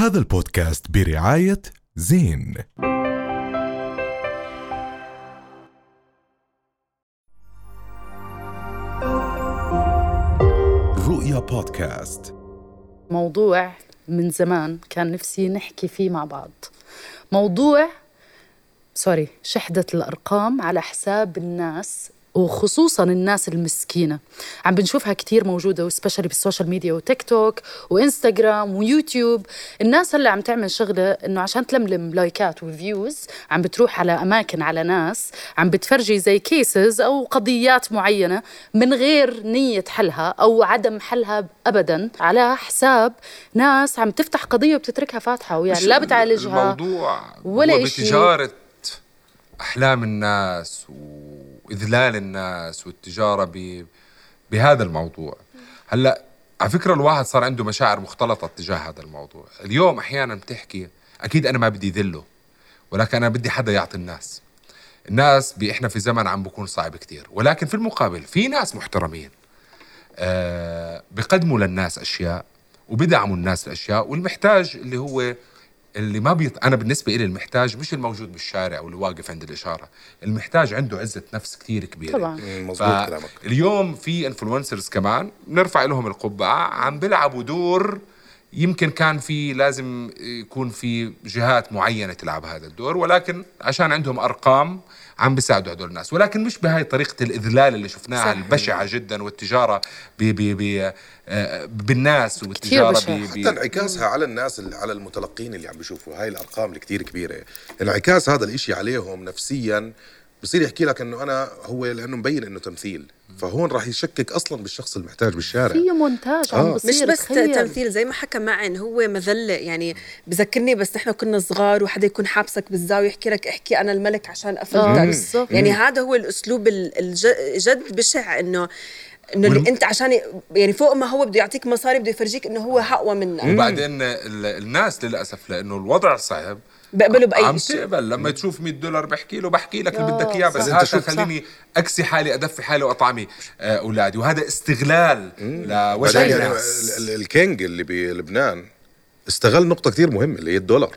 هذا البودكاست برعاية زين. رؤيا بودكاست. موضوع من زمان كان نفسي نحكي فيه مع بعض. موضوع sorry شحدة الأرقام على حساب الناس وخصوصا الناس المسكينة. عم بنشوفها كتير موجودة و specially بال social media وتيك توك وإنستغرام ويوتيوب. الناس هلأ عم تعمل شغلة إنه عشان تلملم لايكات و views عم بتروح على أماكن على ناس عم بتفرجي زي cases أو قضيات معينة من غير نية حلها أو عدم حلها أبدا. على حساب ناس عم تفتح قضية وبتتركها فاتحة ويعني لا بتعالجها الموضوع ولا هو إشي. بتجارة أحلام الناس وإذلال الناس والتجارة ب... بهذا الموضوع. هلأ على فكرة الواحد صار عنده مشاعر مختلطة تجاه هذا الموضوع. اليوم أحيانا بتحكي أكيد أنا ما بدي ذله ولكن أنا بدي حدا يعطي الناس. الناس إحنا في زمن عم بكون صعب كتير ولكن في المقابل في ناس محترمين. آه بقدموا للناس أشياء وبدعموا الناس الأشياء والمحتاج اللي هو اللي ما بيط... أنا بالنسبة لي المحتاج مش الموجود بالشارع واللي واقف عند الإشارة المحتاج عنده عزة نفس كثير كبيرة طبعاً. مزبوط كلامك. اليوم في انفلونسرز كمان نرفع لهم القبعة عم بيلعبوا دور يمكن كان في لازم يكون في جهات معينة تلعب هذا الدور ولكن عشان عندهم أرقام عم بيساعدوا هدول الناس ولكن مش بهاي طريقة الإذلال اللي شفناها صح. البشعة جدا والتجارة ب ب ب آه، بالناس والتجارة بشعة. ب- ب- حتى انعكاسها على الناس اللي على المتلقين اللي عم بيشوفوا هاي الأرقام اللي كبيرة انعكاس هذا الإشي عليهم نفسيا بصير يحكي لك إنه أنا هو لأنه مبين إنه تمثيل فهون راح يشكك أصلا بالشخص المحتاج بالشارع في مونتاج عم آه. بصير مش بس تخيل. تمثيل زي ما حكى معن هو مذلة يعني بذكرني بس نحن كنا صغار وحدا يكون حابسك بالزاوية يحكي لك احكي أنا الملك عشان آه، افلتك بالضبط. يعني هذا هو الأسلوب ال- الج- جد بشع إنه إنه والم- اللي أنت عشان يعني فوق ما هو بده يعطيك مصاري بده يفرجيك إنه هو اقوى منك. وبعدين ال- الناس للأسف لأنه الوضع صعب. بقبلوا بأي عم شيء تقبل. لما تشوف 100 دولار بحكي له بحكي لك اللي آه، بدك إياه بس هذا خليني أكسي حالي أدفي حالي وأطعمي آه، أولادي. وهذا استغلال لوجه يعني الناس. ال- ال- الكينج اللي بلبنان استغل نقطة كتير مهمة اللي هي الدولار.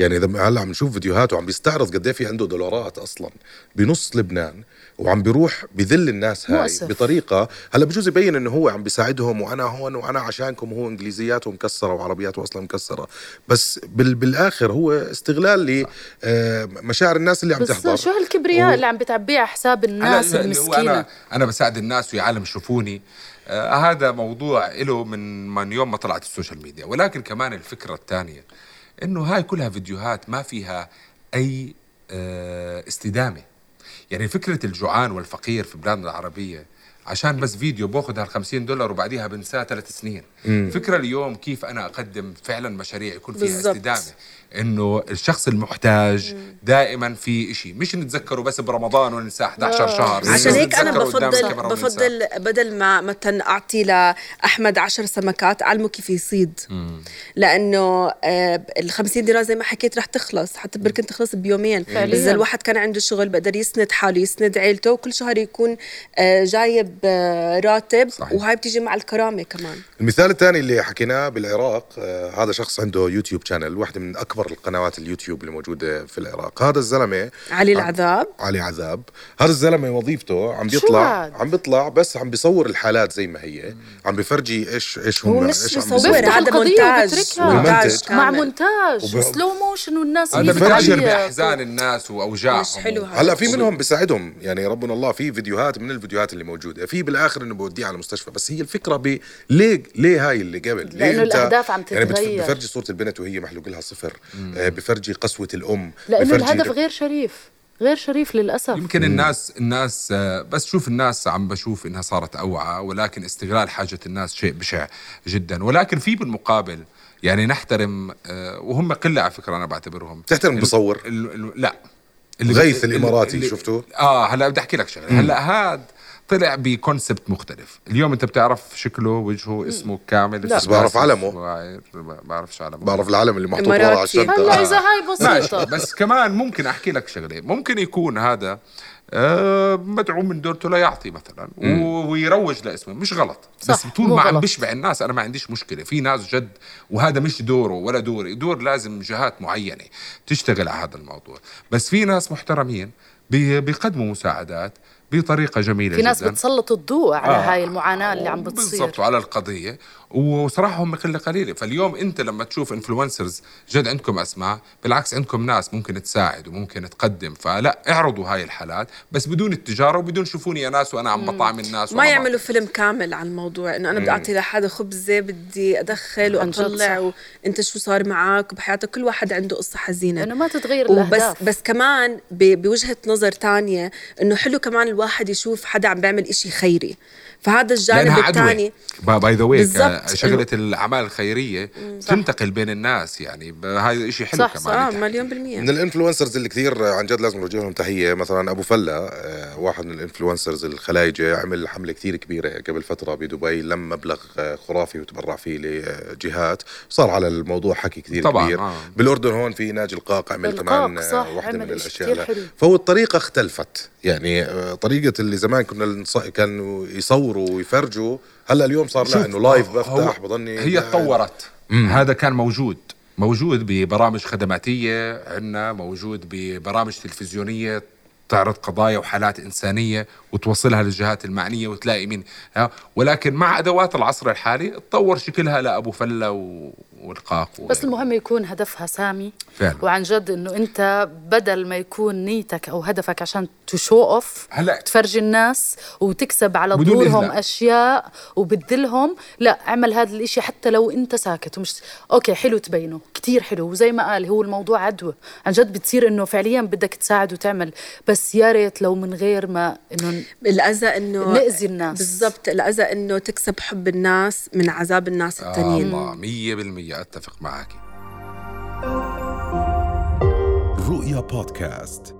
يعني إذا هلأ عم نشوف فيديوهات وعم بيستعرض قد إيه في عنده دولارات أصلا بنص لبنان وعم بيروح بذل الناس هاي مؤسف. بطريقة هلأ بجوز يبين إنه هو عم بيساعدهم وأنا هون وأنا عشانكم وهو انجليزياته مكسره وعربياته أصلا مكسرة. بس بال بالآخر هو استغلال لمشاعر الناس اللي عم بس تحضر. شو هالكبرياء و- اللي عم بتعبيه على حساب الناس أنا اللي هو المسكينة؟ أنا أنا بساعد الناس ويا عالم شوفوني آه هذا موضوع له من من يوم ما طلعت ال social media. ولكن كمان الفكرة الثانية. إنه هاي كلها فيديوهات ما فيها أي آه استدامة. يعني فكرة الجوعان والفقير في بلادنا العربية عشان بس فيديو باخذ هال 50 دولار وبعديها بنساه ثلاث سنين. الفكرة اليوم كيف أنا أقدم فعلا مشاريع يكون فيها بالضبط. استدامة. إنه الشخص المحتاج دائما في إشي. مش نتذكره بس برمضان وننساه 11 شهر. عشان هيك أنا بفضل. بفضل بدل ما مثلا أعطي لأحمد عشر سمكات علمه كيف يصيد. لأنه آه، ال 50 دينار زي ما حكيت رح تخلص. حتى بركن تخلص بيومين. فعلياً. إذا الواحد كان عنده شغل بقدر يسند حاله يسند عيلته وكل شهر يكون آه، جايب آه، راتب صحيح. وهاي بتيجي مع الكرامة كمان المثال الثاني اللي حكيناه بالعراق آه هذا شخص عنده YouTube channel واحدة من أكبر القنوات اليوتيوب اللي موجودة في العراق هذا الزلمة علي العذاب علي عذاب هذا الزلمة وظيفته عم شو بيطلع؟ عم بيطلع بس عم بيصور الحالات زي ما هي عم بيفرجي إيش إيش هم إيش عم بيصور هذا مونتاج. والمنتج. مع. مونتاج وب- slow motion والناس هذا بتاجر بتعيط. باحزان الناس وأوجاعهم مش حلو. هلا في منهم بيساعدهم يعني ربنا الله في فيديوهات من الفيديوهات اللي موجودة في بالآخر إنه بوديه على المستشفى بس هي الفكرة ب ليه ليه هاي اللي قبل؟ ليه لأنه أنت- الأهداف عم يعني بتف- تتغير. بفرجي صورة البنت وهي محلوق لها صفر. آه بفرجي قسوة الأم. لأنه بفرجي الهدف غير شريف. غير شريف للأسف. يمكن الناس الناس آه، بس شوف الناس عم بشوف إنها صارت أوعى ولكن استغلال حاجة الناس شيء بشع جدا. ولكن في بالمقابل يعني نحترم آه، وهم قلة على فكرة أنا بعتبرهم. تحترم بصور لا. غيث اللي- الإماراتي، اللي- شفته؟ آه هلا بدي أحكي لك شغلة. هلا هاد طلع بكونسبت مختلف. اليوم انت بتعرف شكله وجهه اسمه كامل لا. بس بعرف علمه. ما بعرفش علمه. بعرف العلم اللي محطوط ورا على. الشنطه هلا آه. اذا هاي ماشي. بسيطه بس كمان ممكن أحكي لك شغلة. ممكن يكون هذا آه، مدعو من دورته ليعطي مثلا و- ويروج لاسمه. مش غلط. بس طول ما عم غلط. بيشبع الناس. أنا ما عنديش مشكلة. في ناس جد وهذا مش دوره ولا دوري. دور لازم جهات معينة تشتغل على هذا الموضوع. بس في ناس محترمين بي- بيقدموا مساعدات. بطريقة جميلة في ناس جدا. بتسلط الضوء على آه. هاي المعاناة اللي عم بتصير. بالضبط وعلى القضية. وصراحة هم قله قليله فاليوم انت لما تشوف influencers جد عندكم أسماء؟ بالعكس عندكم ناس ممكن تساعد وممكن تقدم. فلا اعرضوا هاي الحالات بس بدون التجارة وبدون شوفوني يا ناس وأنا عم بطعم الناس ما يعملوا. فيلم كامل عن الموضوع إنه أنا بدي اعطي لحدا خبزة بدي أدخل وأطلع. وأنت شو صار معك؟ بحياتك كل واحد عنده قصة حزينة. إنه ما تتغير وبس الأهداف. بس كمان بوجهة نظر تانية إنه حلو كمان الواحد يشوف حدا عم بيعمل إشي خيري. فهذا الجانب الثاني by the way. شغلة الأعمال الخيرية تنتقل بين الناس يعني. هذا شيء حلو صح، كمان صح، آه يتحكي. مليون بالمية. من ال influencers اللي كثير عن جد لازم نوجه لهم تحية. مثلا أبو فله آه، واحد من ال influencers الخلايجه عمل حملة كثير كبيرة قبل فترة بدبي لم مبلغ آه، خرافي وتبرع فيه لجهات. صار على الموضوع حكي كثير طبعاً، كبير. آه. بالأردن هون في ناجي القاق عمل القاق، كمان آه، صح، واحدة من الأشياء. فهو الطريقة اختلفت. يعني آه، طريقة اللي زمان كنا نص- كانوا يصوروا ويفرجوا هلأ اليوم صار لا إنه لايف هو- بفتح بضلني هي. تطورت هذا كان موجود موجود ببرامج خدماتية عندنا موجود ببرامج تلفزيونية تعرض قضايا وحالات إنسانية وتوصلها للجهات المعنية وتلاقي مين ها، ولكن مع أدوات العصر الحالي تطور شكلها لأبو فلة و- والقاق بس. المهم يكون هدفها سامي فعلا. وعن جد إنه أنت بدل ما يكون نيتك أو هدفك عشان show off هلا. تفرجي الناس وتكسب على ظهورهم. أشياء وبدلهم لا اعمل هذا الإشي حتى لو أنت ساكت ومش okay حلو تبينه كتير حلو. وزي ما قال هو الموضوع عدوى. عن جد بتصير إنه فعليا بدك تساعد وتعمل. بس يا ريت لو من غير ما إنه الاذى إنه نأذي الناس. بالضبط الاذى إنه تكسب حب الناس من عذاب الناس التانيين. الله مية بالمية أتفق معك. رؤيا بودكاست.